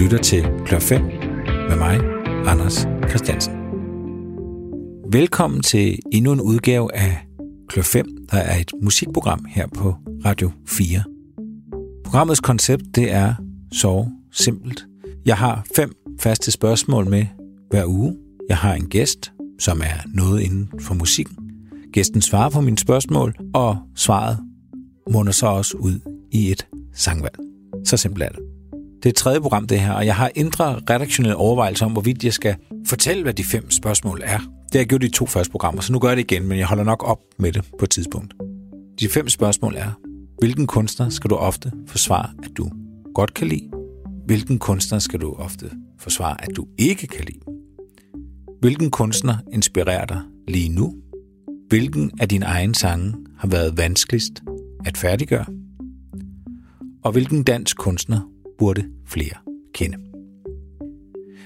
lytter til Klør 5 med mig, Anders Christiansen. Velkommen til endnu en udgave af Klør 5, der er et musikprogram her på Radio 4. Programmets koncept det er så simpelt. Jeg har fem faste spørgsmål med hver uge. Jeg har en gæst, som er noget inden for musikken. Gæsten svarer på mine spørgsmål, og svaret munder så også ud i et sangvalg. Så simpelt er det. Det er et tredje program, det her, og jeg har indre redaktionelle overvejelser om, hvorvidt jeg skal fortælle, hvad de fem spørgsmål er. Det har jeg gjort i to første programmer, så nu gør jeg det igen, men jeg holder nok op med det på et tidspunkt. De fem spørgsmål er, hvilken kunstner skal du ofte forsvare, at du godt kan lide? Hvilken kunstner skal du ofte forsvare, at du ikke kan lide? Hvilken kunstner inspirerer dig lige nu? Hvilken af dine egne sange har været vanskeligst at færdiggøre? Og hvilken dansk kunstner burde flere kende?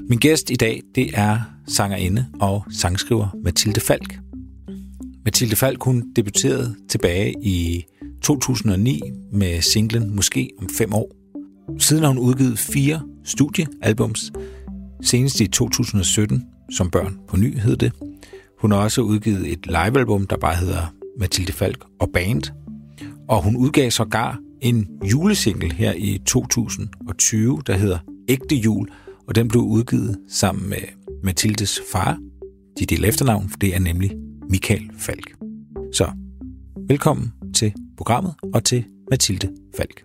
Min gæst i dag, det er sangerinde og sangskriver Mathilde Falk. Mathilde Falk, hun debuterede tilbage i 2009 med singlen Måske om fem år. Siden har hun udgivet fire studiealbums, senest i 2017 som børn på ny hed det. Hun har også udgivet et livealbum, der bare hedder Mathilde Falk og Band. Og hun udgav sågar en julesingle her i 2020, der hedder Ægte Jul, og den blev udgivet sammen med Mathildes far. De deler efternavn, for det er nemlig Michael Falk. Så velkommen til programmet og til Mathilde Falk.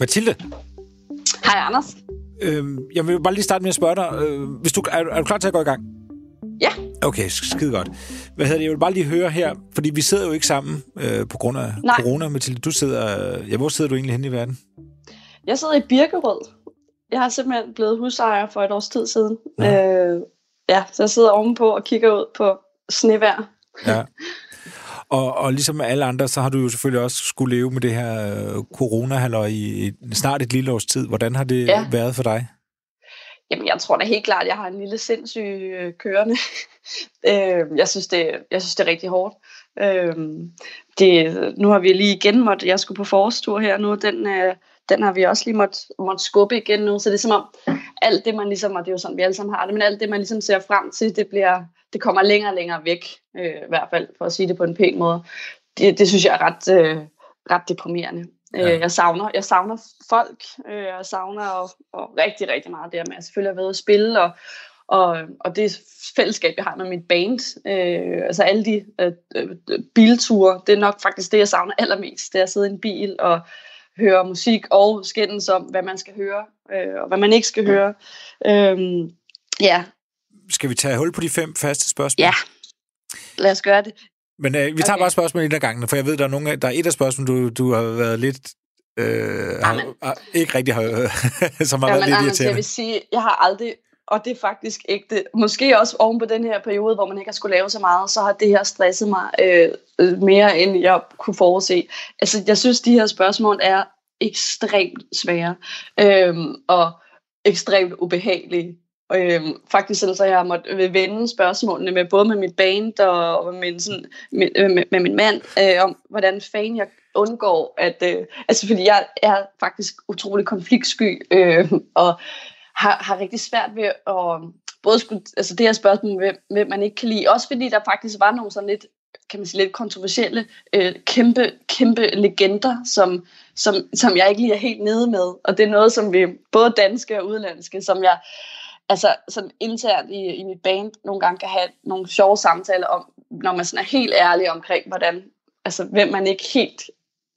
Mathilde. Hej, Anders. Øhm, jeg vil bare lige starte med at spørge dig. Øh, hvis du, er, er du klar til at gå i gang? Ja. Okay, skide godt. Hvad hedder det? Jeg vil bare lige høre her, fordi vi sidder jo ikke sammen øh, på grund af Nej. corona. Mathilde, du sidder... Ja, hvor sidder du egentlig henne i verden? Jeg sidder i Birkerød. Jeg har simpelthen blevet husejer for et års tid siden. Ja. Øh, ja, så jeg sidder ovenpå og kigger ud på snevejr. Ja. Og, og ligesom alle andre, så har du jo selvfølgelig også skulle leve med det her øh, corona i et, snart et lille års tid. Hvordan har det Ja. været for dig? Jamen, jeg tror da helt klart, at jeg har en lille sindssyg øh, kørende. øh, jeg, synes, det, jeg synes, det er rigtig hårdt. Øh, det, nu har vi lige igen måtte, jeg skulle på forårstur her nu, den, øh, den har vi også lige måtte, måtte skubbe igen nu, så det er som om, alt det man ligesom, og det er jo sådan, vi alle sammen har det, men alt det man ligesom ser frem til, det bliver, det kommer længere og længere væk, øh, i hvert fald, for at sige det på en pæn måde. Det, det synes jeg er ret, øh, ret deprimerende. Ja. Ja. Jeg, savner, jeg savner folk, øh, jeg savner og, og rigtig, rigtig meget det at jeg selvfølgelig har været at spille, og, og, og det fællesskab, jeg har med mit band, øh, altså alle de øh, øh, bilture, det er nok faktisk det, jeg savner allermest, det er at sidde i en bil og høre musik og skændes om, hvad man skal høre, øh, og hvad man ikke skal høre. Øh, ja, Skal vi tage hul på de fem faste spørgsmål? ja, lad os gøre det. Men øh, vi tager Okay. bare spørgsmål en af gangen, for jeg ved, der er, nogle, af- der er et af spørgsmålene, du, du har været lidt... Øh, har, har, ikke rigtig har, som har Jamen, været lidt Anders, jeg irriterende. vil sige, jeg har aldrig, og det er faktisk ægte, måske også oven på den her periode, hvor man ikke har skulle lave så meget, så har det her stresset mig øh, øh, mere, end jeg kunne forudse. Altså, jeg synes, de her spørgsmål er ekstremt svære, øhm, og ekstremt ubehagelige. Øhm, faktisk sådan, så jeg måtte øh, vende spørgsmålene med både med mit band og og med min, sådan, med, øh, med, med min mand, øh, om hvordan fanden jeg undgår at... Øh, altså, fordi jeg er faktisk utrolig konfliktsky, øh, og har, har rigtig svært ved at øhm, både skulle, altså det her spørgsmål, hvem, hvem man ikke kan lide, også fordi der faktisk var nogle sådan lidt, kan man sige, lidt kontroversielle, øh, kæmpe, kæmpe legender, som, som, som jeg ikke lige er helt nede med, og det er noget, som vi, både danske og udenlandske, som jeg, altså sådan internt i, i mit band, nogle gange kan have nogle sjove samtaler om, når man sådan er helt ærlig omkring, hvordan, altså hvem man ikke helt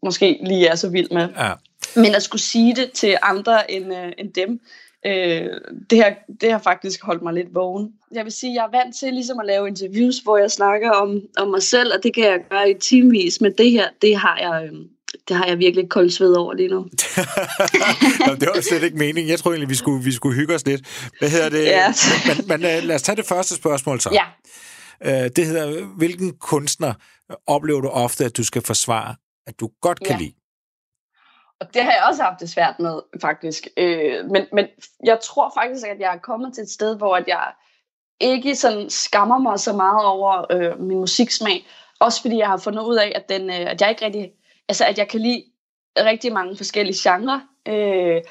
måske lige er så vild med. Ja. Men at skulle sige det til andre end, øh, end dem, øh, det, har, det har faktisk holdt mig lidt vågen. Jeg vil sige, jeg er vant til ligesom at lave interviews, hvor jeg snakker om, om mig selv, og det kan jeg gøre i timevis, men det her, det har jeg, øh, det har jeg virkelig koldt sved over lige nu. Nå, det var slet ikke meningen. Jeg tror egentlig, vi skulle, vi skulle hygge os lidt. Hvad hedder det? Ja. Men, men øh, lad os tage det første spørgsmål så. Ja, Øh, Det hedder, hvilken kunstner oplever du ofte, at du skal forsvare, at du godt kan Ja. lide? og det har jeg også haft det svært med, faktisk. Øh, men, men jeg tror faktisk, at jeg er kommet til et sted, hvor at jeg ikke sådan skammer mig så meget over øh, min musiksmag. Også fordi jeg har fundet ud af, at, den, øh, at jeg ikke rigtig, altså at jeg kan lide rigtig mange forskellige genrer, øh,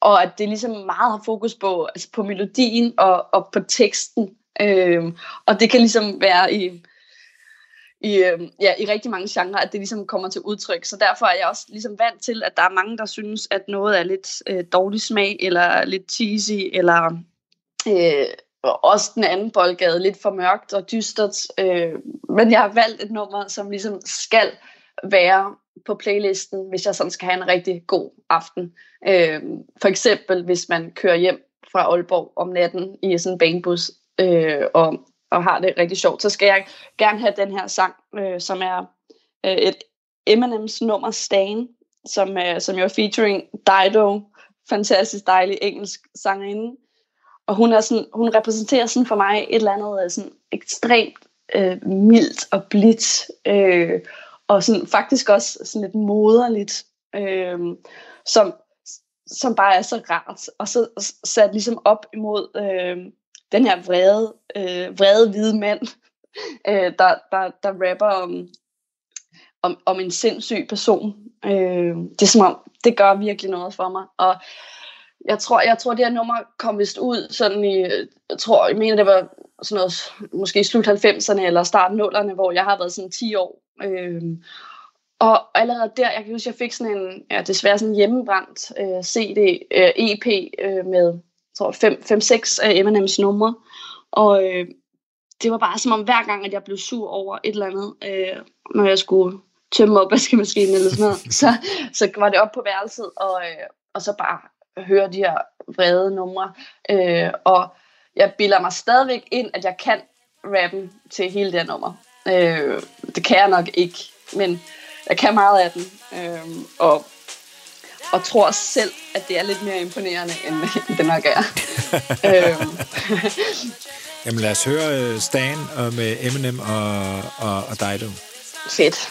og at det ligesom meget har fokus på, altså på melodien og, og på teksten. Øh, og det kan ligesom være i, i, øh, ja, i rigtig mange genrer, at det ligesom kommer til udtryk. Så derfor er jeg også ligesom vant til, at der er mange, der synes, at noget er lidt øh, dårlig smag, eller lidt cheesy, eller øh, også den anden boldgade, lidt for mørkt og dystert. Øh, men jeg har valgt et nummer, som ligesom skal være på playlisten, hvis jeg sådan skal have en rigtig god aften. Øh, for eksempel, hvis man kører hjem fra Aalborg om natten i sådan en banebus, øh, og, og har det rigtig sjovt, så skal jeg gerne have den her sang, øh, som er øh, et Eminems nummer Stan, som, øh, som jo er featuring Dido, fantastisk dejlig engelsk sangerinde. Og hun, er sådan, hun repræsenterer sådan for mig et eller andet øh, sådan ekstremt øh, mildt og blidt, øh, og sådan, faktisk også sådan lidt moderligt, øh, som, som bare er så rart. Og så sat ligesom op imod øh, den her vrede, øh, vrede hvide mand, øh, der, der, der rapper om, om, om en sindssyg person. Øh, det er som om, det gør virkelig noget for mig. Og jeg tror, jeg tror, det her nummer kom vist ud sådan i, jeg tror, jeg mener, det var sådan noget, måske slut 90'erne eller start 0'erne, hvor jeg har været sådan 10 år. Øh, og allerede der, jeg kan huske, jeg fik sådan en, ja, desværre sådan en hjemmebrændt øh, CD, øh, EP øh, med, tror 5-6 af M&M's numre. Og øh, det var bare som om hver gang, at jeg blev sur over et eller andet, øh, når jeg skulle tømme opvaskemaskinen eller sådan noget, så, så var det op på værelset, og, øh, og så bare høre de her vrede numre. Øh, og jeg bilder mig stadigvæk ind, at jeg kan rappen til hele det her nummer. Øh, det kan jeg nok ikke, men jeg kan meget af den. Øh, og, og tror selv, at det er lidt mere imponerende, end det nok er. øh. Jamen lad os høre øh, Stan og med Eminem og, og, og Dido. Fedt.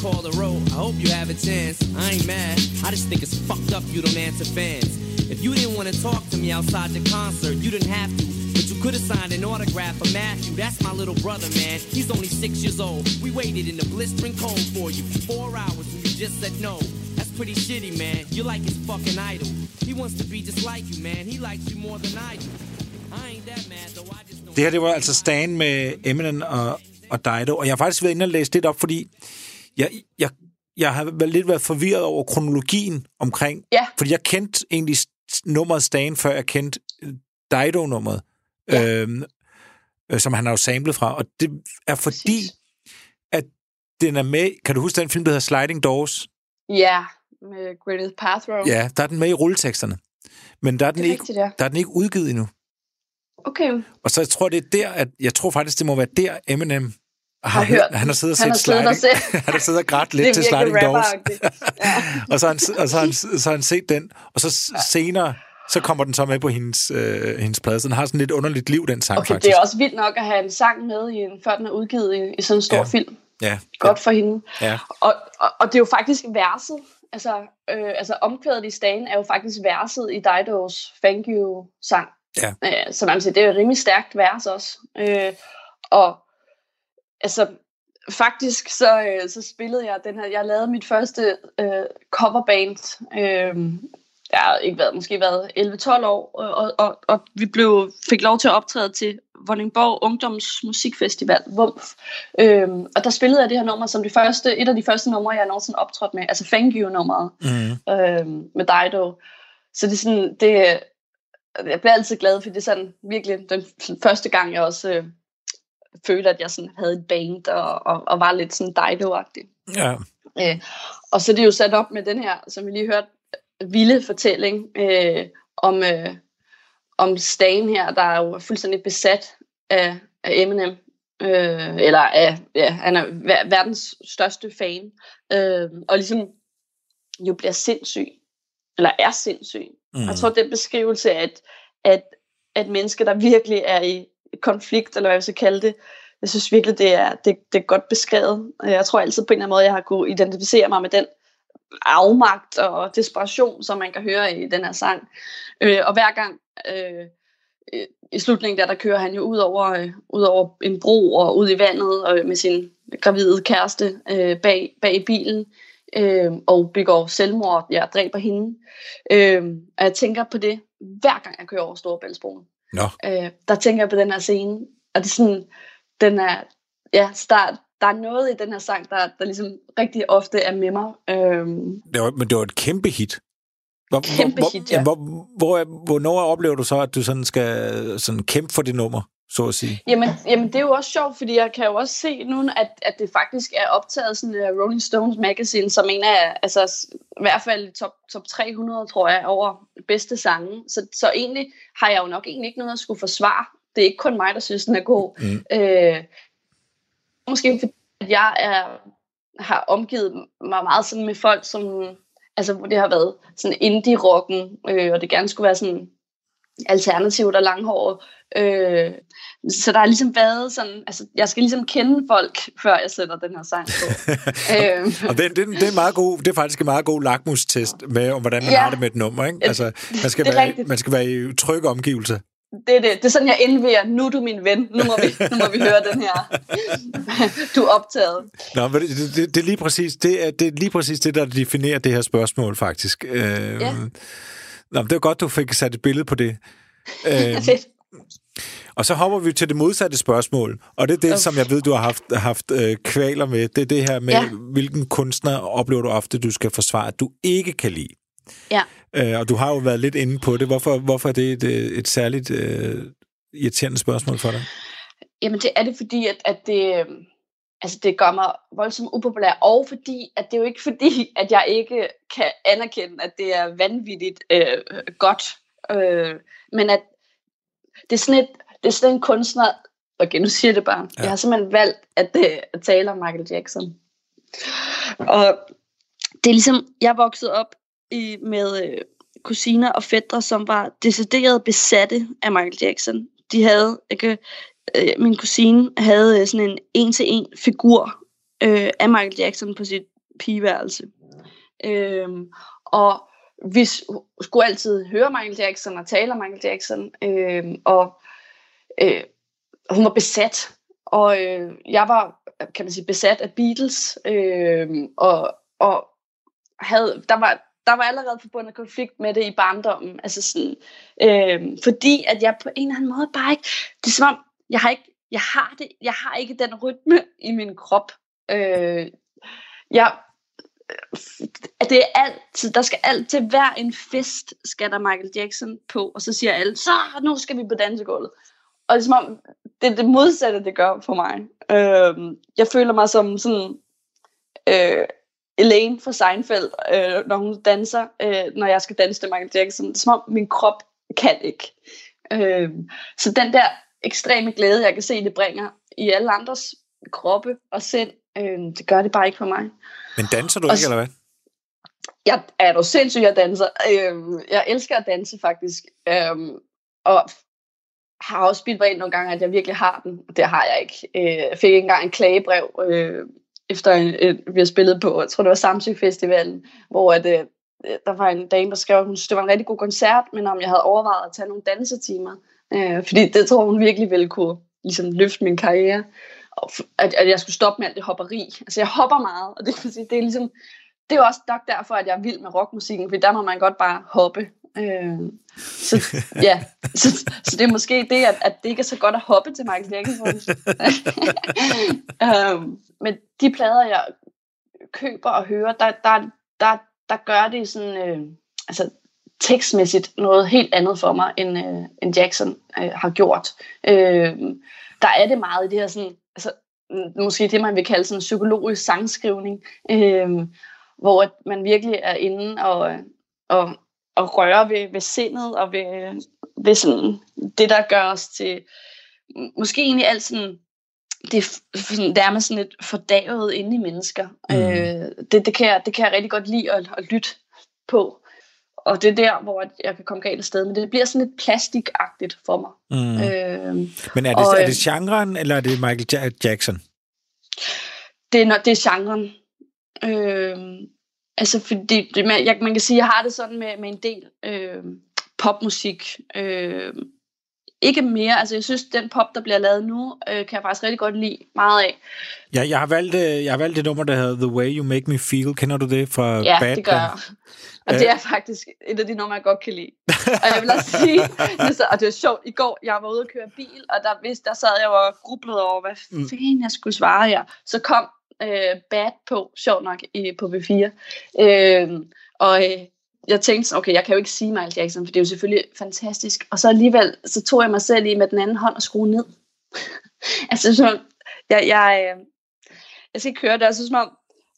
Call the road. I hope you have a chance. I ain't mad. I just think it's fucked up you don't answer fans. If you didn't want to talk to me outside the concert, you didn't have to. But you could have signed an autograph for Matthew. That's my little brother, man. He's only six years old. We waited in the blistering cold for you for four hours and you just said no. That's pretty shitty, man. You're like his fucking idol. He wants to be just like you, man. He likes you more than I do. I ain't that mad, though. I just don't... Det her, det var altså Stan med Eminem og, og Dido, og jeg har faktisk været inde og læse lidt op, fordi jeg, jeg, jeg har været lidt været forvirret over kronologien omkring, ja. fordi jeg kendte egentlig nummeret Stan, før jeg kendte øh, Dido-nummeret, ja. øhm, øh, som han har jo samlet fra, og det er fordi, Præcis. at den er med, kan du huske den film, der hedder Sliding Doors? Ja, med Gwyneth Paltrow. Ja, der er den med i rulleteksterne. Men der er den, er ikke, rigtigt, ja. der er den ikke udgivet endnu. Okay. Og så jeg tror det er der, at jeg tror faktisk, det må være der, Eminem har, har hørt, han har siddet og Han set har siddet og sliding. han har siddet og grædt lidt til Sliding Doors. Ja. og, så har han, og så har han, så har han set den, og så s- senere, så kommer den så med på hendes, øh, hendes plade. Så den har sådan lidt underligt liv, den sang Okay, faktisk. det er også vildt nok at have en sang med, i en, før den er udgivet i, i sådan en stor Ja. ja. film. Ja, Godt for hende. ja. Og, og, og det er jo faktisk verset, altså, øh, altså omkvædet i stagen er jo faktisk verset i Didos Thank You-sang. Ja. Øh, så man kan sige, det er jo et rimelig stærkt vers også. Øh, og altså, faktisk så, øh, så spillede jeg den her, jeg lavede mit første øh, coverband, øh, jeg har ikke været, måske været 11-12 år, og, og, og, vi blev, fik lov til at optræde til Vordingborg Ungdoms Musikfestival, VUMF. Øhm, og der spillede jeg det her nummer som det første, et af de første numre, jeg nogensinde optrådte med, altså Thank You-nummeret Mm. øhm, med Dido. Så det er sådan, det, jeg bliver altid glad, for det er sådan virkelig den første gang, jeg også øh, følte, at jeg sådan havde et band og, og, og var lidt sådan Dido-agtig. ja. Øh, og så er det jo sat op med den her, som vi lige hørte, vilde fortælling øh, om, øh, om Stan her, der er jo fuldstændig besat af, af Eminem. Øh, eller af, ja, han er ver- verdens største fan. Øh, og ligesom jo bliver sindssyg. Eller er sindssyg. Mm. Jeg tror, den beskrivelse af, at, at, at mennesker, der virkelig er i konflikt, eller hvad jeg skal kalde det, jeg synes virkelig, det er, det, det er godt beskrevet. Jeg tror altid på en eller anden måde, jeg har kunne identificere mig med den afmagt og desperation, som man kan høre i den her sang. Øh, og hver gang øh, øh, i slutningen der, der kører han jo ud over, øh, ud over en bro og ud i vandet og med sin gravide kæreste øh, bag, bag i bilen øh, og begår selvmord, ja, dræber hende. Øh, og jeg tænker på det, hver gang jeg kører over Storebæltsbroen. Nå. Øh, der tænker jeg på den her scene, og det er sådan, den er, ja, så der, er noget i den her sang, der, der ligesom rigtig ofte er med mig. Øhm, Det var, men det var et kæmpe hit. Hvor, Kæmpe hvor, hit, ja. Hvor, hvor, hvornår oplever du så, at du sådan skal sådan kæmpe for det nummer, så at sige? Jamen, jamen, det er jo også sjovt, fordi jeg kan jo også se nu, at, at det faktisk er optaget sådan uh, Rolling Stones Magazine, som en af, altså i hvert fald top, top 300, tror jeg, over bedste sange. Så, så egentlig har jeg jo nok egentlig ikke noget at skulle forsvare. Det er ikke kun mig, der synes, den er god. Mm. Øh, måske fordi at jeg er, har omgivet mig meget sådan med folk, som, altså hvor det har været sådan indie-rocken, øh, og det gerne skulle være sådan alternativt og langhåret. Øh, så der har ligesom været sådan, altså jeg skal ligesom kende folk, før jeg sætter den her sang på. øh, Og det, det, det, er meget god, det er faktisk en meget god lakmustest med, om hvordan man Ja. har det med et nummer. Ikke? Altså, man, skal være, rigtigt. man skal være i trygge omgivelser. det, er det, det er sådan, jeg indviger, nu er du min ven, nu må vi, nu må vi høre den her. du er optaget. Nå, men det, det, det, er lige præcis, det, er, det er lige præcis det, der definerer det her spørgsmål, faktisk. Øh, Ja. Nå, det var godt, du fik sat et billede på det. Øh, Fedt. og så hopper vi til det modsatte spørgsmål, og det er det, Uff. som jeg ved, du har haft, haft øh, kvaler med. Det er det her med, ja. Ja. hvilken kunstner oplever du ofte, du skal forsvare, at du ikke kan lide. Ja. Øh, og du har jo været lidt inde på det. Hvorfor, hvorfor er det et, øh, et særligt øh, irriterende spørgsmål for dig? Jamen det er det fordi, at, at det, øhm, altså det gør mig voldsomt upopulær, og fordi, at det er jo ikke fordi, at jeg ikke kan anerkende, at det er vanvittigt øh, godt, øh, men at det er sådan et, det er sådan en kunstner, okay, nu siger det bare, Ja. jeg har simpelthen valgt at, øh, at tale om Michael Jackson. Og det er ligesom, jeg voksede op i, med øh, kusiner og fædre, som var decideret besatte af Michael Jackson. De havde, ikke, øh, min kusine havde øh, sådan en en-til-en figur øh, af Michael Jackson på sit pigeværelse. Øh, og vi skulle altid høre Michael Jackson og tale om Michael Jackson. Øh, og øh, hun var besat. Og øh, jeg var, kan man sige, besat af Beatles. Øh, og, og havde, der var der var allerede forbundet konflikt med det i barndommen. Altså sådan, øh, fordi at jeg på en eller anden måde bare ikke, det er som om, jeg har ikke, jeg har det, jeg har ikke den rytme i min krop. Øh, jeg, at det er altid, der skal altid hver en fest, skal der Michael Jackson på, og så siger alle, så nu skal vi på dansegulvet. Og det er som om, det er det modsatte, det gør for mig. Øh, jeg føler mig som sådan, øh, Elaine fra Seinfeld, øh, når hun danser, øh, når jeg skal danse til Michael Jackson. Det er som om, min krop kan ikke. Øh, så den der ekstreme glæde, jeg kan se, det bringer i alle andres kroppe og sind. Øh, det gør det bare ikke for mig. Men danser du Og ikke, eller hvad? Jeg er jo sindssyg, jeg danser. Øh, jeg elsker at danse, faktisk. Øh, og har også bildt mig ind nogle gange, at jeg virkelig har den. Det har jeg ikke. Øh, jeg fik ikke engang en klagebrev, øh, efter en, en, vi har spillet på, jeg tror det var Samsø Festivalen, hvor at, øh, der var en dame, der skrev, at hun synes, det var en rigtig god koncert, men om jeg havde overvejet at tage nogle dansetimer. Øh, fordi det tror hun virkelig ville kunne ligesom, løfte min karriere. Og at, at jeg skulle stoppe med alt det hopperi. Altså jeg hopper meget, og det, kan sige, det er ligesom, det er jo også nok derfor, at jeg er vild med rockmusikken, for der må man godt bare hoppe. Øh, så, ja, så, så det er måske det, at, at det ikke er så godt at hoppe til Michael Jackson. um, men de plader, jeg køber og hører, der, der, der, der gør det sådan, øh, altså tekstmæssigt noget helt andet for mig, end, øh, end Jackson øh, har gjort. Øh, der er det meget i det her sådan, altså, måske det, man vil kalde sådan psykologisk sangskrivning, øh, hvor man virkelig er inde og, og, og rører ved, ved sindet og ved, ved sådan, det, der gør os til måske egentlig alt sådan det er sådan, nærmest sådan lidt fordavet inde i mennesker. Mm. Øh, det, det, kan jeg, det kan jeg rigtig godt lide at, at lytte på. Og det er der, hvor jeg kan komme galt af sted. Men det bliver sådan lidt plastikagtigt for mig. Mm. Øh, Men er det, og, er øh, det genren, eller er det Michael Ja- Jackson? det, er, det er genren. Øh, altså, fordi det, man, jeg, man kan sige, at jeg har det sådan med, med en del øh, popmusik. Øh, ikke mere. Altså, jeg synes, den pop, der bliver lavet nu, øh, kan jeg faktisk rigtig godt lide meget af. Jeg, jeg, har valgt, øh, jeg har valgt et nummer, der hedder The Way You Make Me Feel. Kender du det fra Ja, Bad det gør jeg. Og det er faktisk et af de numre, jeg godt kan lide. Og jeg vil også sige, det og det var sjovt, i går, jeg var ude og køre bil, og der, vidste, der sad jeg og grublede over, hvad Mm. fanden jeg skulle svare her. Så kom øh, Bad på, sjovt nok, i, på B4. Øh, og øh, jeg tænkte, okay, jeg kan jo ikke sige Michael Jackson, for det er jo selvfølgelig fantastisk. Og så alligevel, så tog jeg mig selv i med den anden hånd og skrue ned. altså, så, jeg, jeg, øh, jeg skal ikke køre det, og så som om,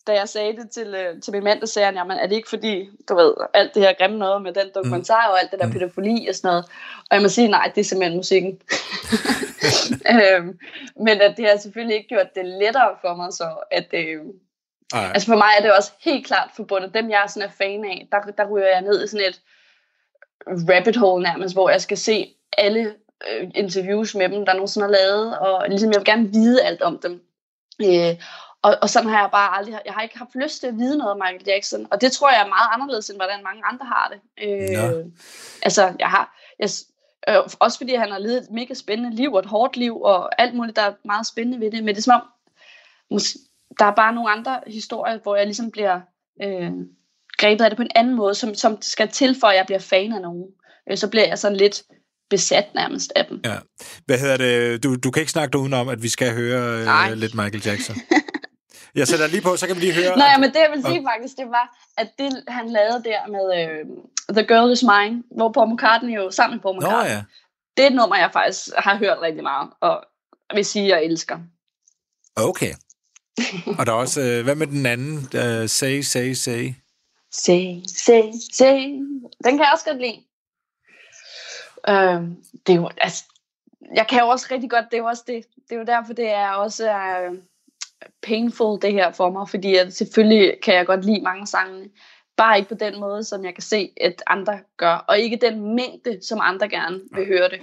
da jeg sagde det til, øh, til min mand, der sagde han, jamen er det ikke fordi, du ved, alt det her grimme noget med den dokumentar og alt det der Mm. pædofili og sådan noget. Og jeg må sige, nej, det er simpelthen musikken. øhm, men at det har selvfølgelig ikke gjort det lettere for mig, så at øh, Ej. altså for mig er det også helt klart forbundet. Dem jeg sådan er fan af, der, der ryger jeg ned i sådan et rabbit hole nærmest, hvor jeg skal se alle øh, interviews med dem, der nogensinde har lavet, og ligesom jeg vil gerne vide alt om dem. Øh, og, og sådan har jeg bare aldrig, jeg har ikke haft lyst til at vide noget om Michael Jackson, og det tror jeg er meget anderledes, end hvordan mange andre har det. Øh, Nå. altså, jeg har, jeg, øh, også fordi han har levet et mega spændende liv, og et hårdt liv, og alt muligt, der er meget spændende ved det, men det er som om, mås- der er bare nogle andre historier, hvor jeg ligesom bliver øh, grebet af det på en anden måde, som, som skal til, for at jeg bliver fan af nogen. Øh, så bliver jeg sådan lidt besat nærmest af dem. Ja. Hvad hedder det? Du, du kan ikke snakke udenom, at vi skal høre Nej. øh, lidt Michael Jackson. Jeg sætter lige på, så kan vi lige høre... Nå ja, at- men det jeg vil sige faktisk, det var, at det han lavede der med øh, The Girl Is Mine, hvor Paul McCartney jo sammen med Paul Nå McCartney, ja. det er et nummer, jeg faktisk har hørt rigtig meget, og vil sige, jeg elsker. Okay. Og der er også... Øh, hvad med den anden? Øh, say, say, say. Say, say, say. Den kan jeg også godt lide. Øh, det er jo, altså, jeg kan jo også rigtig godt, det er jo også det, det er jo derfor, det er også øh, painful det her for mig, fordi at selvfølgelig kan jeg godt lide mange sange, bare ikke på den måde, som jeg kan se, at andre gør, og ikke den mængde, som andre gerne vil høre det.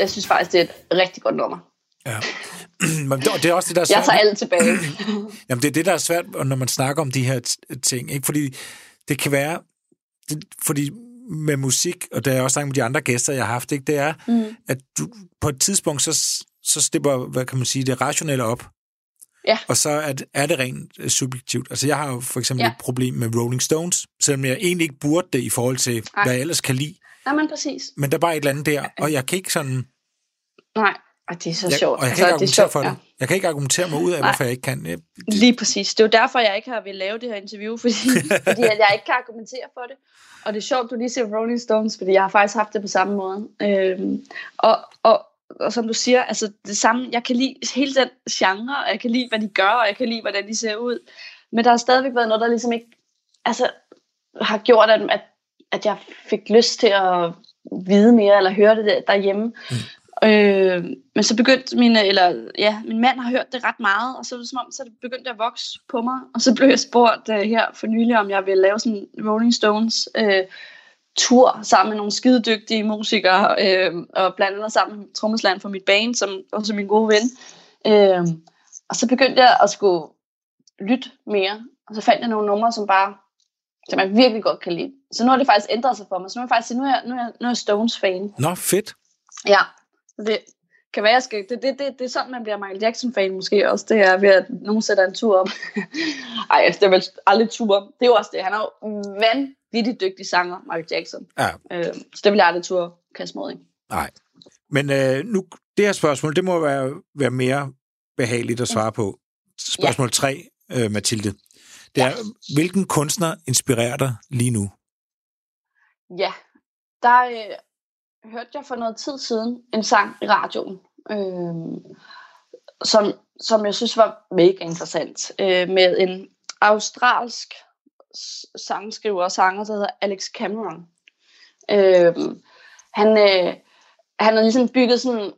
Jeg synes faktisk, det er et rigtig godt nummer. Ja. Men det, er også det, der er svært. Jeg tager alt tilbage. Jamen, det er det, der er svært, når man snakker om de her ting. Ikke? Fordi det kan være... Det, fordi med musik, og det er også med de andre gæster, jeg har haft, ikke, det er, mm. at du på et tidspunkt, så, så stepper, hvad kan man sige, det rationelle op. Ja. Og så er det, er det rent uh, subjektivt. Altså, jeg har jo for eksempel ja. et problem med Rolling Stones, selvom jeg egentlig ikke burde det i forhold til, Ej. hvad jeg ellers kan lide. Nej, men præcis. Men der er bare et eller andet der, og jeg kan ikke sådan... Nej, og det er så jeg, sjovt. Og jeg kan altså, ikke argumentere sjovt, for det. Ja. Jeg kan ikke argumentere mig ud af, Nej. hvorfor jeg ikke kan. Jeg, det... Lige præcis. Det er jo derfor, jeg ikke har vil lave det her interview, fordi, fordi at jeg ikke kan argumentere for det. Og det er sjovt, du lige siger Rolling Stones, fordi jeg har faktisk haft det på samme måde. Øhm, og, og, og som du siger, altså det samme, jeg kan lide hele den genre, og jeg kan lide, hvad de gør, og jeg kan lide, hvordan de ser ud. Men der har stadigvæk været noget, der ligesom ikke altså, har gjort, at, at, at jeg fik lyst til at vide mere, eller høre det derhjemme. Mm. Øh, men så begyndte min, eller, ja, min mand har hørt det ret meget, og så det som om, så det begyndte at vokse på mig. Og så blev jeg spurgt uh, her for nylig, om jeg ville lave sådan en Rolling Stones uh, tur sammen med nogle skidedygtige musikere, uh, og blandt andet sammen med trommeslæren for mit band, som også min gode ven. Uh, og så begyndte jeg at skulle lytte mere, og så fandt jeg nogle numre, som bare som jeg virkelig godt kan lide. Så nu har det faktisk ændret sig for mig. Så nu er jeg faktisk nu er jeg, nu er jeg, nu er jeg Stones-fan. Nå, fedt. Ja, det kan være, jeg skal, det, det, det, det er sådan, man bliver Michael Jackson-fan måske også. Det er ved, at nogen sætter en tur op. Ej, det er vel aldrig tur. Det er jo også det. Han er jo vanvittigt dygtig sanger, Michael Jackson. Ja. Øh, så det vil jeg aldrig tur kaste mod, ikke? Nej. Men øh, nu, det her spørgsmål, det må være, være mere behageligt at svare på. Spørgsmål ja. 3, øh, Mathilde. Det er, ja. hvilken kunstner inspirerer dig lige nu? Ja, der, øh, hørte jeg for noget tid siden en sang i radioen, øh, som, som jeg synes var mega interessant, øh, med en australsk sangskriver og sanger, der hedder Alex Cameron. Øh, han, øh, han har ligesom bygget sådan,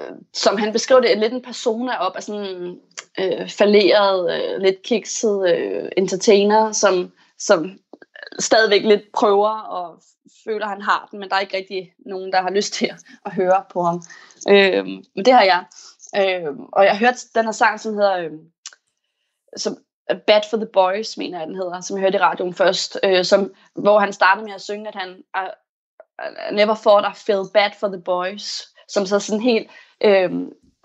øh, som han beskrev det, lidt en persona op af sådan øh, falderet, øh, lidt kikset øh, entertainer, som, som stadigvæk lidt prøver og føler, at han har den, men der er ikke rigtig nogen, der har lyst til at høre på ham. Øh, men det har jeg. Øh, og jeg har hørt den her sang, som hedder øh, som Bad for the Boys, mener jeg, den hedder, som jeg hørte i radioen først, øh, som, hvor han startede med at synge, at han I, I never thought I felt bad for the boys, som så sådan helt øh,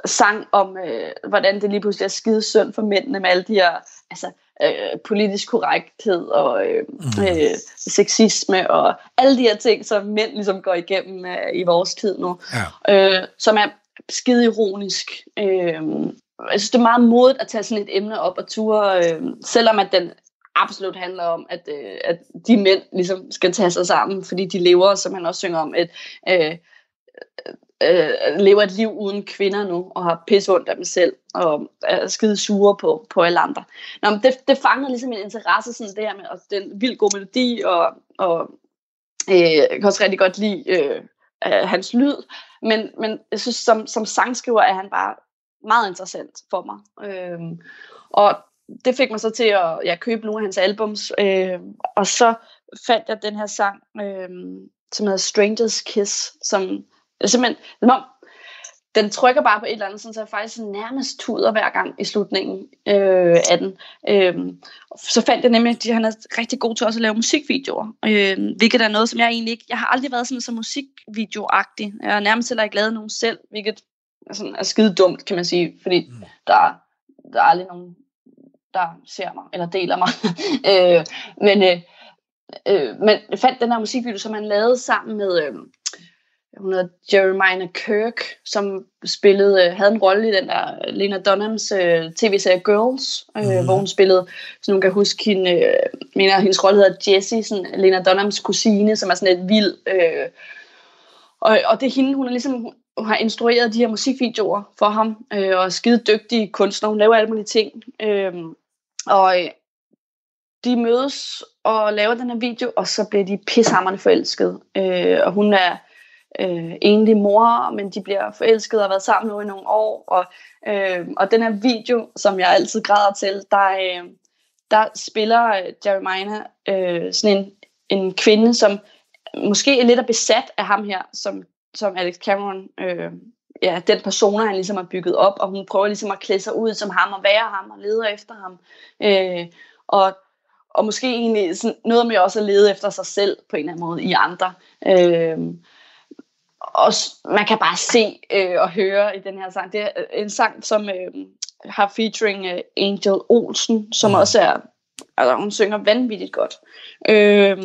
sang om, øh, hvordan det lige pludselig er skide synd for mændene med alle de her altså, øh, politisk korrekthed og øh, mm. øh, sexisme og alle de her ting, som mænd ligesom går igennem øh, i vores tid nu, ja. øh, som er skide ironisk. Øh, jeg synes, det er meget modigt at tage sådan et emne op og ture, øh, selvom at den absolut handler om, at, øh, at de mænd ligesom skal tage sig sammen, fordi de lever, som han også synger om, et, øh, øh, lever et liv uden kvinder nu, og har ondt af dem selv, og er skide sure på, på alle andre. Nå, men det, det fangede ligesom min interesse, sådan det her med, og den vildt god melodi, og, og øh, jeg kan også rigtig godt lide øh, øh, hans lyd, men, men jeg synes, som, som sangskriver er han bare meget interessant for mig. Øh, og det fik mig så til at ja, købe nogle af hans albums, øh, og så fandt jeg den her sang, øh, som hedder Stranger's Kiss, som det er simpelthen, som om, den trykker bare på et eller andet, så jeg faktisk nærmest tuder hver gang i slutningen øh, af den. Øh, så fandt jeg nemlig, at han er rigtig god til også at lave musikvideoer, øh, hvilket er noget, som jeg egentlig ikke, jeg har aldrig været sådan så musikvideoagtig. Jeg har nærmest heller ikke lavet nogen selv, hvilket er, sådan, er skide dumt, kan man sige, fordi mm. der, der er aldrig nogen, der ser mig, eller deler mig. øh, men, øh, øh, men jeg fandt den her musikvideo, som han lavede sammen med... Øh, hun hedder Jeremiah Kirk, som spillede, øh, havde en rolle i den der Lena Dunhams uh, tv-serie Girls, uh, mm. hvor hun spillede, så nogen kan huske hende, uh, mener hendes rolle hedder Jessie, sådan Lena Dunhams kusine, som er sådan et vild, uh, og, og det er hende, hun er ligesom, hun har instrueret de her musikvideoer for ham, uh, og er skide dygtig kunstner, hun laver alle mulige ting, uh, og de mødes og laver den her video, og så bliver de pishammerende forelsket, uh, og hun er øh, enlig mor, men de bliver forelsket og har været sammen nu i nogle år. Og, øh, og den her video, som jeg altid græder til, der, øh, der spiller øh, Jeremiah øh, sådan en, en kvinde, som måske er lidt er besat af ham her, som som Alex Cameron, øh, ja, den persona, han ligesom har bygget op, og hun prøver ligesom at klæde sig ud som ham, og være ham, og leder efter ham. Øh, og, og måske egentlig sådan noget med også at lede efter sig selv, på en eller anden måde, i andre. Øh, og man kan bare se øh, og høre i den her sang. Det er en sang, som øh, har featuring øh, Angel Olsen, som mm. også er, altså hun synger vanvittigt godt. Øh,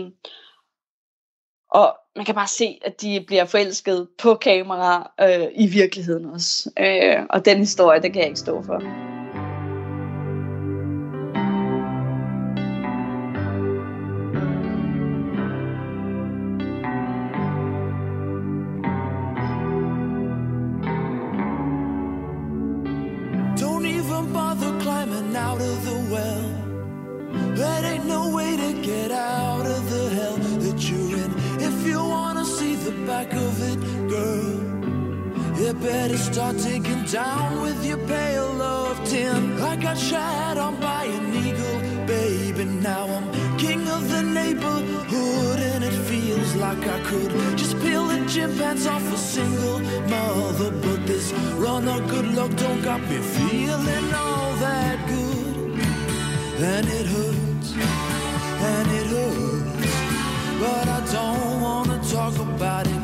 og man kan bare se, at de bliver forelsket på kamera øh, i virkeligheden også. Øh, og den historie, det kan jeg ikke stå for. Got me feeling all that good, and it hurts, and it hurts. But I don't wanna talk about it,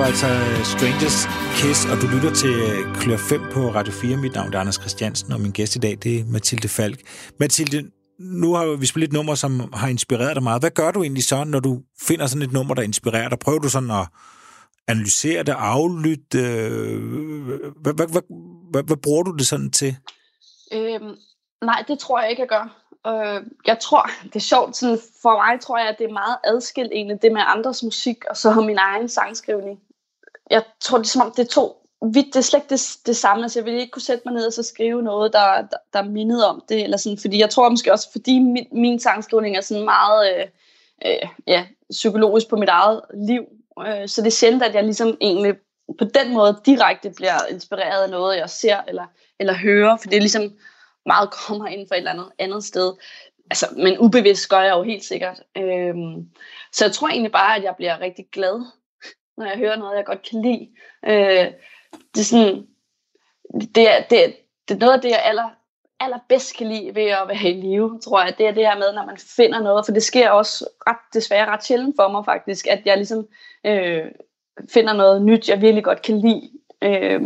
var altså Strangers Kiss, og du lytter til Klør 5 på Radio 4. Mit navn er Anders Christiansen, og min gæst i dag, det er Mathilde Falk. Mathilde, nu har vi spillet et nummer, som har inspireret dig meget. Hvad gør du egentlig så, når du finder sådan et nummer, der inspirerer dig? Prøver du sådan at analysere det, aflytte? Hvad, hvad, hvad, hvad, hvad bruger du det sådan til? Øhm, nej, det tror jeg ikke, jeg gør. Øh, jeg tror, det er sjovt, sådan for mig tror jeg, at det er meget adskilt egentlig, det med andres musik, og så min egen sangskrivning jeg tror, det er som om, det er to vidt, det er slet ikke det, det samme. Altså, jeg ville ikke kunne sætte mig ned og så skrive noget, der, der, der mindede om det. Eller sådan, fordi jeg tror måske også, fordi min, min sangskrivning er sådan meget øh, øh, ja, psykologisk på mit eget liv. Øh, så det er sjældent, at jeg ligesom egentlig på den måde direkte bliver inspireret af noget, jeg ser eller, eller hører. For det er ligesom meget kommer ind fra et eller andet andet sted. Altså, men ubevidst gør jeg jo helt sikkert. Øhm, så jeg tror egentlig bare, at jeg bliver rigtig glad, når jeg hører noget, jeg godt kan lide. Øh, det er sådan, det er, det, det er noget af det, jeg aller, allerbedst kan lide ved at være i live, tror jeg. Det er det her med, når man finder noget, for det sker også ret, desværre ret sjældent for mig faktisk, at jeg ligesom øh, finder noget nyt, jeg virkelig godt kan lide. Øh,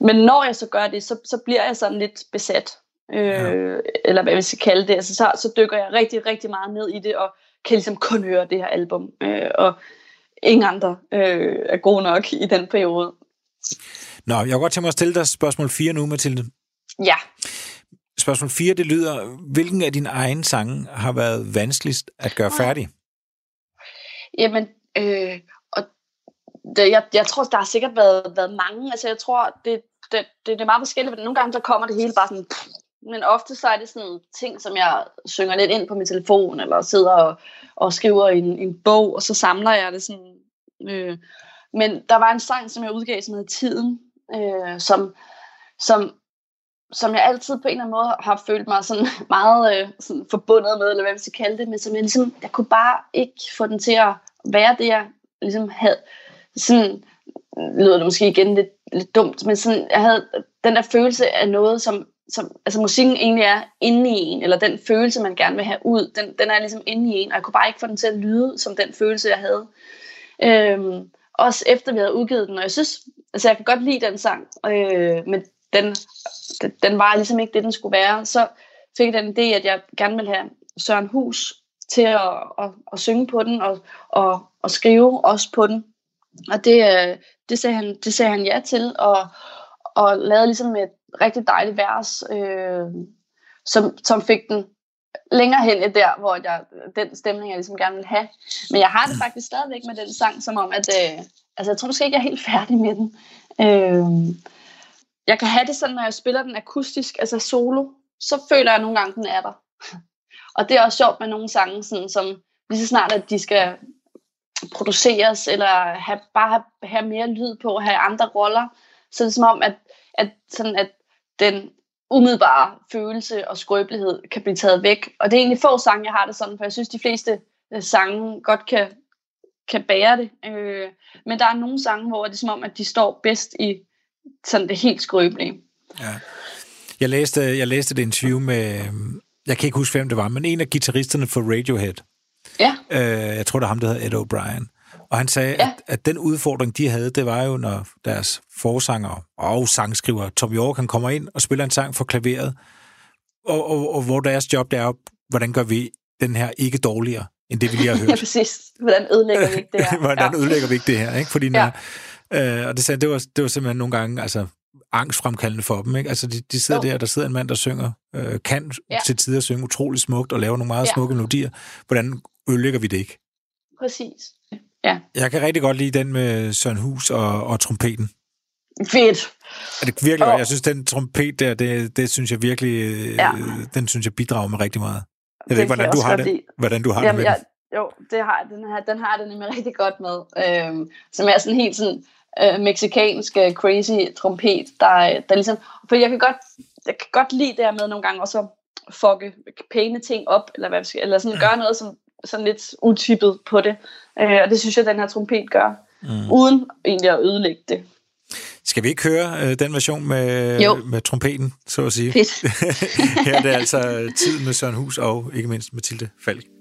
men når jeg så gør det, så, så bliver jeg sådan lidt besat. Øh, ja. Eller hvad vi skal kalde det. Altså, så, så dykker jeg rigtig, rigtig meget ned i det, og kan ligesom kun høre det her album. Øh, og ingen andre øh, er gode nok i den periode. Nå, jeg vil godt tænke mig at stille dig spørgsmål 4 nu, Mathilde. Ja. Spørgsmål 4, det lyder, hvilken af dine egne sange har været vanskeligst at gøre færdig? Jamen, øh, og det, jeg, jeg tror, der har sikkert været, været mange. Altså, jeg tror, det, det, det, det er meget forskelligt. Nogle gange, der kommer det hele bare sådan... Men ofte så er det sådan ting, som jeg synger lidt ind på min telefon, eller sidder og, og skriver en, en bog, og så samler jeg det sådan... Øh, men der var en sang, som jeg udgav, som hedder Tiden, øh, som, som, som jeg altid på en eller anden måde har følt mig sådan meget øh, sådan forbundet med, eller hvad man skal kalde det, men som jeg ligesom, jeg kunne bare ikke få den til at være det, jeg ligesom havde. Sådan lyder det måske igen lidt, lidt dumt, men sådan, jeg havde den der følelse af noget, som, som altså musikken egentlig er inde i en, eller den følelse, man gerne vil have ud, den, den er ligesom inde i en, og jeg kunne bare ikke få den til at lyde som den følelse, jeg havde. Øhm, også efter vi havde udgivet den, og jeg synes, altså jeg kan godt lide den sang, øh, men den, den var ligesom ikke det, den skulle være. Så fik jeg den idé, at jeg gerne ville have Søren Hus til at, at, at synge på den, og, og, og skrive også på den. Og det, øh, det, sagde han, det sagde han ja til, og, og lavede ligesom et rigtig dejligt vers, øh, som, som fik den længere hen i der, hvor jeg, den stemning, jeg ligesom gerne vil have. Men jeg har det faktisk stadigvæk med den sang, som om, at øh, altså, jeg tror måske ikke, jeg er helt færdig med den. Øh, jeg kan have det sådan, når jeg spiller den akustisk, altså solo, så føler jeg nogle gange, den er der. Og det er også sjovt med nogle sange, sådan, som lige så snart, at de skal produceres, eller have, bare have, have mere lyd på, have andre roller, så er det som om, at, at, sådan, at den umiddelbare følelse og skrøbelighed kan blive taget væk. Og det er egentlig få sange, jeg har det sådan, for jeg synes, de fleste øh, sange godt kan, kan bære det. Øh, men der er nogle sange, hvor det er som om, at de står bedst i sådan det helt skrøbelige. Ja. Jeg læste, jeg læste et interview med, jeg kan ikke huske, hvem det var, men en af guitaristerne for Radiohead. Ja. Øh, jeg tror, det er ham, der hedder Ed O'Brien. Og han sagde, ja. at, at den udfordring, de havde, det var jo, når deres forsanger og sangskriver Tom York, han kommer ind og spiller en sang for klaveret, og, og, og hvor deres job det er, hvordan gør vi den her ikke dårligere, end det vi lige har hørt. ja, præcis. Hvordan ødelægger vi ikke det her? hvordan ja. ødelægger vi ikke det her? Ikke? Fordi når, ja. øh, og det, sagde, det, var, det var simpelthen nogle gange altså, angstfremkaldende for dem. Ikke? Altså, de, de sidder oh. der, der sidder en mand, der synger, øh, kan ja. til tider synge utrolig smukt og lave nogle meget ja. smukke melodier. Hvordan ødelægger vi det ikke? Præcis. Ja. Jeg kan rigtig godt lide den med Søren Hus og, og trompeten. Fedt. Er det virkelig oh. Jeg synes, den trompet der, det, det synes jeg virkelig, ja. den synes jeg bidrager med rigtig meget. Jeg ved ikke, hvordan du har det, hvordan du har Jamen, det med jeg, Jo, det har, den, her, den har jeg det nemlig rigtig godt med. Øhm, som er sådan helt sådan øh, meksikansk crazy trompet, der, der ligesom... For jeg kan godt, jeg kan godt lide det her med nogle gange også at fucke pæne ting op, eller, hvad eller sådan gøre noget, som sådan lidt utippet på det. Øh, og det synes jeg, den her trompet gør, mm. uden egentlig at ødelægge det. Skal vi ikke høre øh, den version med, med trompeten, så at sige? Fedt. Her er det altså tid med Søren Hus og ikke mindst Mathilde Falk.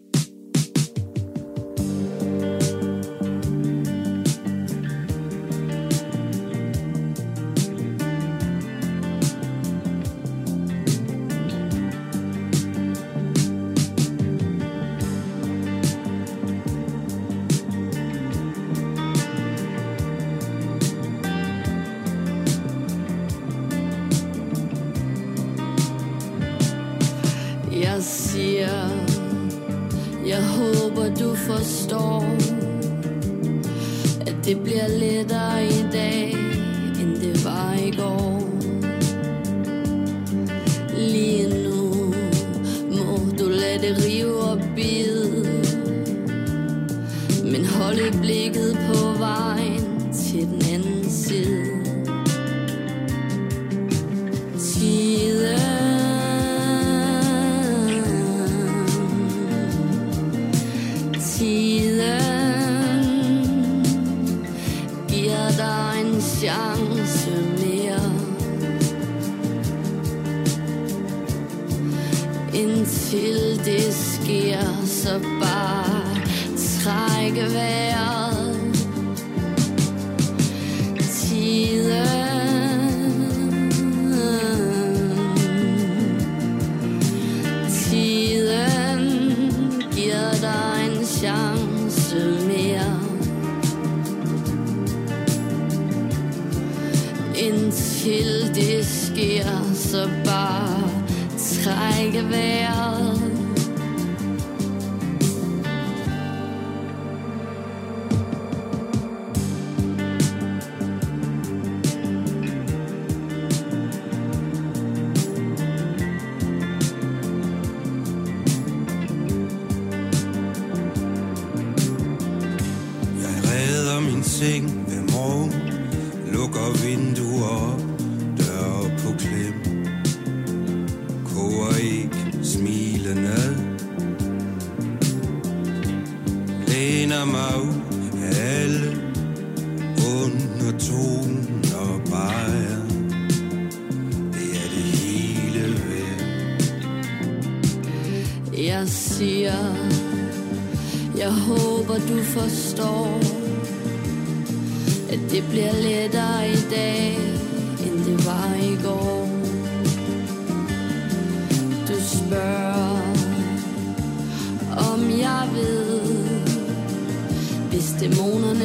chance mere. Indtil det sker, så bare trække vejret. Trække vejret.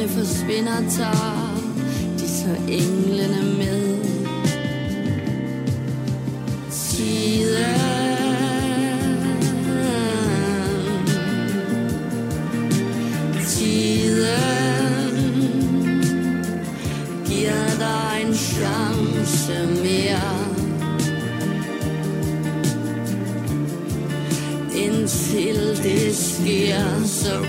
Forsvinder, tager de så englene med. Tiden, tiden giver dig en chance mere. Indtil det sker, så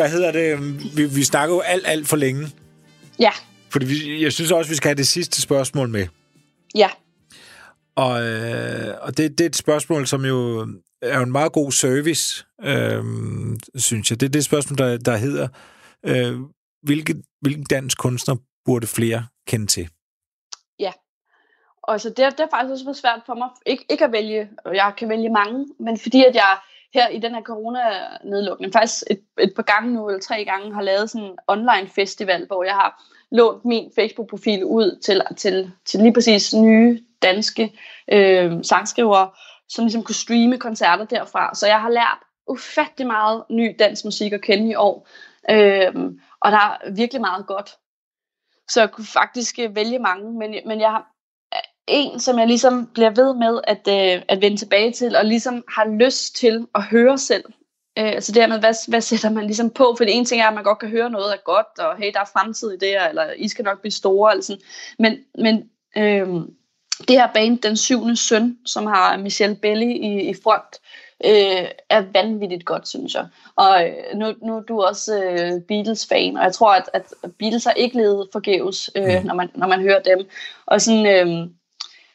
hvad hedder det? Vi, vi snakker jo alt, alt for længe. Ja, Fordi vi, jeg synes også, vi skal have det sidste spørgsmål med. ja, Og, øh, og det, det er et spørgsmål, som jo er jo en meget god service, øh, synes jeg. Det er det spørgsmål, der, der hedder, øh, hvilke, hvilken dansk kunstner burde flere kende til? Og så det, det er faktisk også været svært for mig, ikke, ikke at vælge, jeg kan vælge mange, men fordi at jeg her i den her corona-nedlukning, faktisk et, et par gange nu, eller tre gange, har lavet sådan en online festival, hvor jeg har lånt min Facebook-profil ud til, til, til lige præcis nye danske øh, sangskrivere, som ligesom kunne streame koncerter derfra. Så jeg har lært ufattelig meget ny dansk musik at kende i år, øh, og der er virkelig meget godt. Så jeg kunne faktisk øh, vælge mange, men, men jeg har en, som jeg ligesom bliver ved med at, øh, at vende tilbage til, og ligesom har lyst til at høre selv. Øh, altså det her med, hvad, hvad sætter man ligesom på? For det ene ting er, at man godt kan høre noget er godt, og hey, der er fremtid i det her, eller I skal nok blive store, eller sådan. Men, men øh, det her band, Den syvende søn, som har Michelle Belli i, i front, øh, er vanvittigt godt, synes jeg. Og øh, nu, nu er du også øh, Beatles-fan, og jeg tror, at, at Beatles har ikke levet forgæves, øh, når, man, når man hører dem. Og sådan... Øh,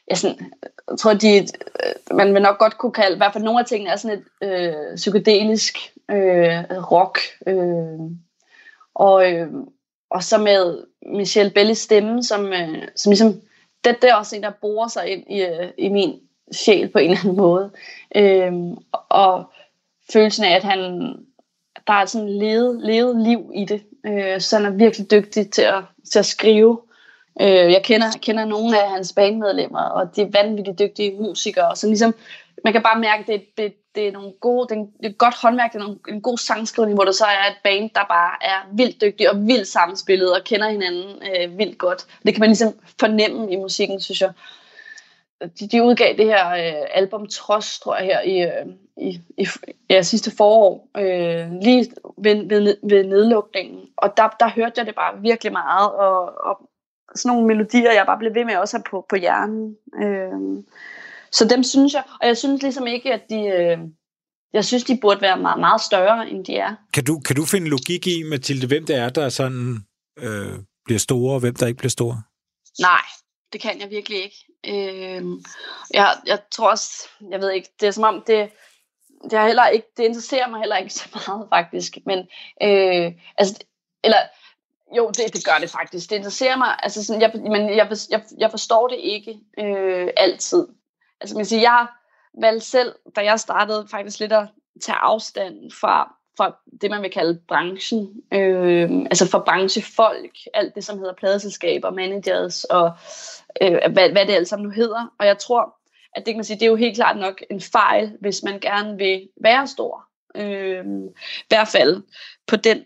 jeg, sådan, jeg tror, de, øh, man vil nok godt kunne kalde, i hvert fald nogle af tingene er sådan et øh, psykedelisk øh, rock. Øh, og, øh, og så med Michelle Bellis stemme, som, øh, som ligesom, det, det er også en, der borer sig ind i, øh, i min sjæl på en eller anden måde. Øh, og følelsen af, at han, der er sådan levet, levet liv i det. Øh, så han er virkelig dygtig til at, til at skrive Øh, jeg kender, kender nogle af hans bandmedlemmer, og de er vanvittigt dygtige musikere. Så ligesom, man kan bare mærke, at det, det, det er nogle gode, det er, det er et godt håndværk, det er nogle, en god sangskrivning, hvor der så er et band, der bare er vildt dygtig og vildt sammenspillet og kender hinanden øh, vildt godt. Det kan man ligesom fornemme i musikken, synes jeg. De, de udgav det her øh, album Trods, tror jeg, her i, øh, i, i ja, sidste forår, øh, lige ved, ved, ved nedlukningen. Og der, der hørte jeg det bare virkelig meget, og, og sådan nogle melodier, jeg bare blev ved med også på, på hjernen. Øh, så dem synes jeg, og jeg synes ligesom ikke, at de... Øh, jeg synes, de burde være meget, meget større, end de er. Kan du, kan du finde logik i, Mathilde, hvem det er, der sådan øh, bliver store, og hvem der ikke bliver store? Nej, det kan jeg virkelig ikke. Øh, jeg, jeg tror også, jeg ved ikke, det er som om, det, det, er heller ikke, det interesserer mig heller ikke så meget, faktisk. Men, øh, altså, eller jo, det, det gør det faktisk. Det interesserer mig, altså sådan, jeg, men jeg, jeg, jeg forstår det ikke øh, altid. Altså man siger, jeg valgte selv, da jeg startede faktisk lidt at tage afstand fra, fra det, man vil kalde branchen. Øh, altså for branchefolk, alt det, som hedder pladeselskaber, managers og øh, hvad, hvad det alt sammen nu hedder. Og jeg tror, at det kan man sige, det er jo helt klart nok en fejl, hvis man gerne vil være stor. Øh, I hvert fald på den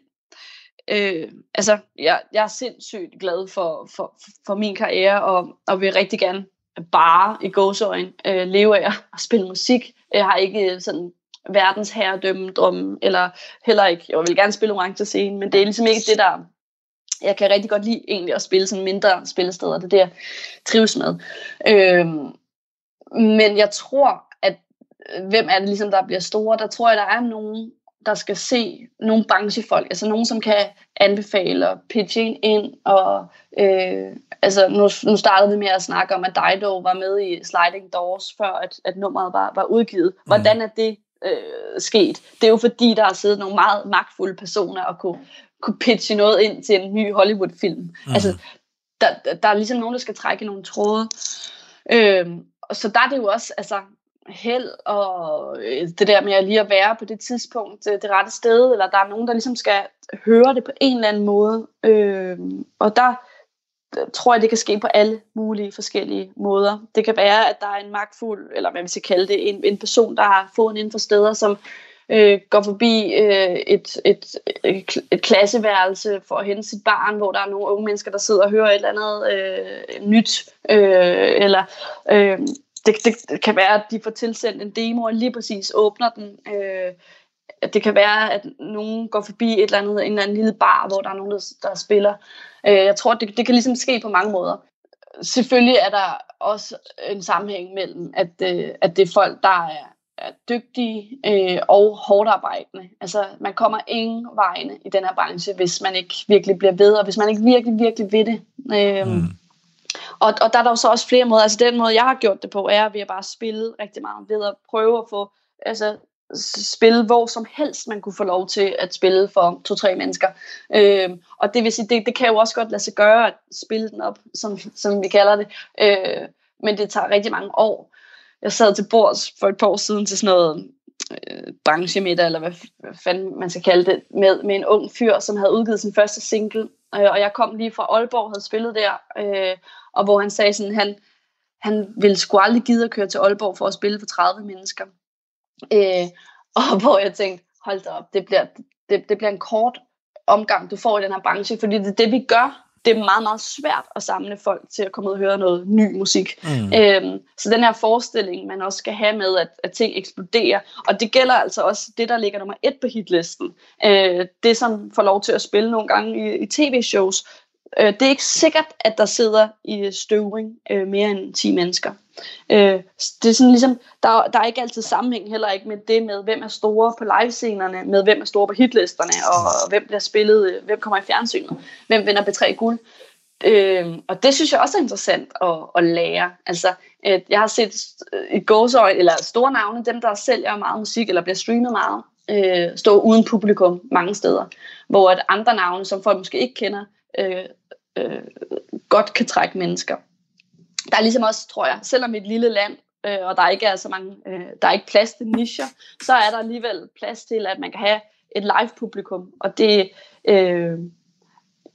øh, altså, jeg, jeg er sindssygt glad for, for, for min karriere, og, og vil rigtig gerne bare i gåsøjen øh, leve af at spille musik. Jeg har ikke øh, sådan verdens herredømme drømme, eller heller ikke, jeg vil gerne spille orange scene, men det er ligesom ikke det, der jeg kan rigtig godt lide egentlig at spille sådan mindre spillesteder, det er det, jeg trives med. Øhm, men jeg tror, at øh, hvem er det ligesom, der bliver store? Der tror jeg, der er nogen, der skal se nogle branchefolk, altså nogen, som kan anbefale og pitche ind, og øh, altså nu, nu startede vi med at snakke om, at Dido var med i Sliding Doors, før at, at nummeret var, var udgivet. Mm. Hvordan er det øh, sket? Det er jo fordi, der har siddet nogle meget magtfulde personer og kunne, kunne pitche noget ind til en ny Hollywood-film. Mm. Altså, der, der er ligesom nogen, der skal trække nogle tråde. Øh, så der er det jo også, altså, held og øh, det der med at lige at være på det tidspunkt, det, det rette sted, eller der er nogen, der ligesom skal høre det på en eller anden måde. Øh, og der tror jeg, det kan ske på alle mulige forskellige måder. Det kan være, at der er en magtfuld, eller hvad vi skal kalde det, en, en person, der har fået inden for steder, som øh, går forbi øh, et, et, et, et klasseværelse for at hente sit barn, hvor der er nogle unge mennesker, der sidder og hører et eller andet øh, nyt, øh, eller øh, det, det kan være, at de får tilsendt en demo, og lige præcis åbner den. Øh, det kan være, at nogen går forbi et eller andet, en eller anden lille bar, hvor der er nogen, der, der spiller. Øh, jeg tror, det, det kan ligesom ske på mange måder. Selvfølgelig er der også en sammenhæng mellem, at, øh, at det er folk, der er, er dygtige øh, og hårdt arbejdende. Altså, man kommer ingen vegne i den her branche, hvis man ikke virkelig bliver ved, og hvis man ikke virkelig, virkelig ved det. Øh, mm. Og, og der er der jo så også flere måder. Altså den måde, jeg har gjort det på, er ved at bare spille rigtig meget. Ved at prøve at få, altså spille hvor som helst, man kunne få lov til at spille for to-tre mennesker. Øhm, og det vil sige, det, det kan jo også godt lade sig gøre at spille den op, som, som vi kalder det. Øh, men det tager rigtig mange år. Jeg sad til bords for et par år siden til sådan noget øh, branchemiddag, eller hvad, hvad fanden man skal kalde det, med, med en ung fyr, som havde udgivet sin første single. Øh, og jeg kom lige fra Aalborg, havde spillet der, øh, og hvor han sagde sådan, han, han ville sgu aldrig gide at køre til Aalborg for at spille for 30 mennesker. Øh, og hvor jeg tænkte, hold da op, det bliver, det, det bliver en kort omgang, du får i den her branche, fordi det er det, vi gør det er meget, meget svært at samle folk til at komme ud og høre noget ny musik. Mm. Øhm, så den her forestilling, man også skal have med, at, at ting eksploderer, og det gælder altså også det, der ligger nummer et på hitlisten. Øh, det, som får lov til at spille nogle gange i, i tv-shows, øh, det er ikke sikkert, at der sidder i støvring øh, mere end 10 mennesker. Øh, det er sådan ligesom, der, der er ikke altid sammenhæng heller ikke med det med, hvem er store på livescenerne, med hvem er store på hitlisterne, og hvem bliver spillet, øh, hvem kommer i fjernsynet, hvem vinder B3 guld. Øh, og det synes jeg også er interessant at, at lære. Altså, at jeg har set øh, i gåsøjne, eller store navne, dem der sælger meget musik, eller bliver streamet meget, øh, stå uden publikum mange steder. Hvor at andre navne, som folk måske ikke kender, øh, øh, godt kan trække mennesker der er ligesom også, tror jeg, selvom et lille land, øh, og der ikke er så mange, øh, der er ikke plads til nischer, så er der alligevel plads til, at man kan have et live publikum, og det, øh,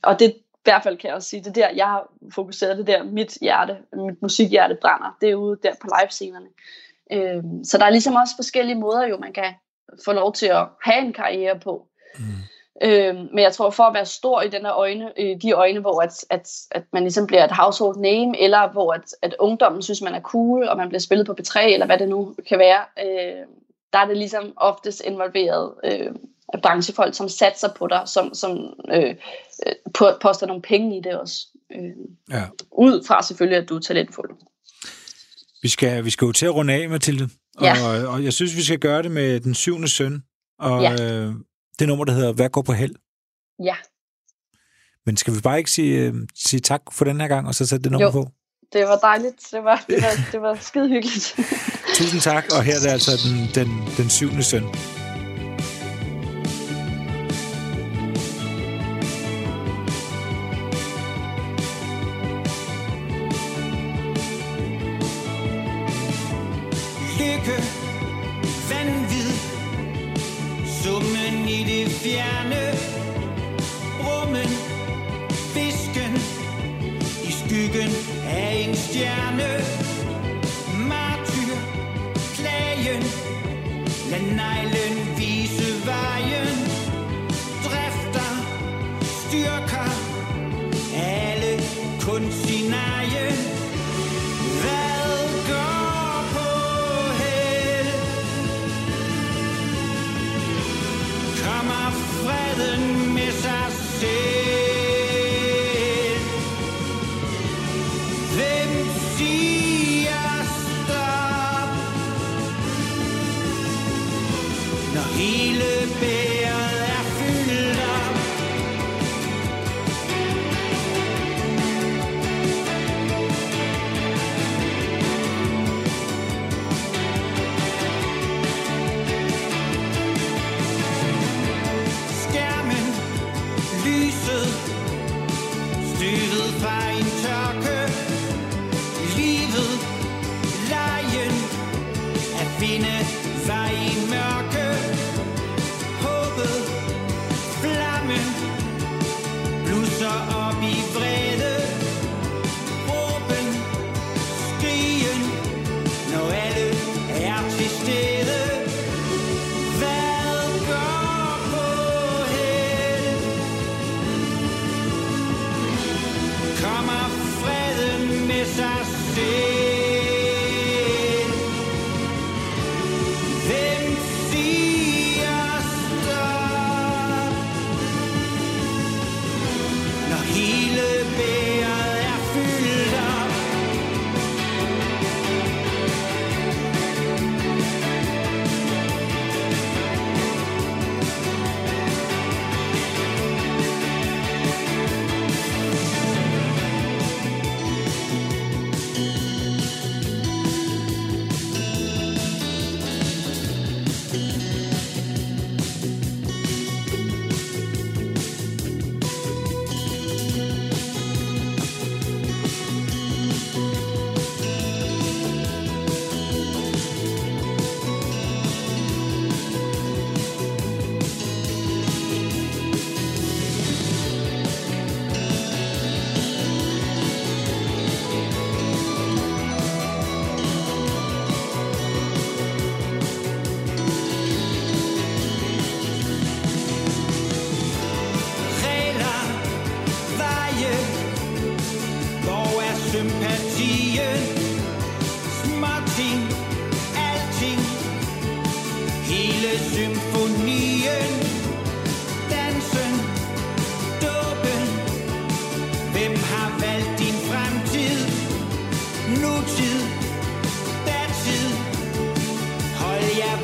og det i hvert fald kan jeg også sige, det der, jeg har fokuseret, det der, mit hjerte, mit musikhjerte brænder, det er ude der på livescenerne. Øh, så der er ligesom også forskellige måder, jo man kan få lov til at have en karriere på. Mm. Øh, men jeg tror, for at være stor i den øjne, i de øjne, hvor at, at, at man ligesom bliver et household name, eller hvor at, at ungdommen synes, man er cool, og man bliver spillet på B3, eller hvad det nu kan være, øh, der er det ligesom oftest involveret øh, branchefolk, som satser på dig, som, som øh, øh poster nogle penge i det også. Øh, ja. Ud fra selvfølgelig, at du er talentfuld. Vi skal, vi skal jo til at runde af, Mathilde. Ja. Og, og jeg synes, vi skal gøre det med den syvende søn. Og ja. øh, det nummer, der hedder Hvad går på held? Ja. Men skal vi bare ikke sige, uh, sige tak for den her gang, og så sætte det nummer jo. på? det var dejligt. Det var, det var, det var skide hyggeligt. Tusind tak, og her er det altså den, den, den syvende søn.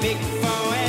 Hold jer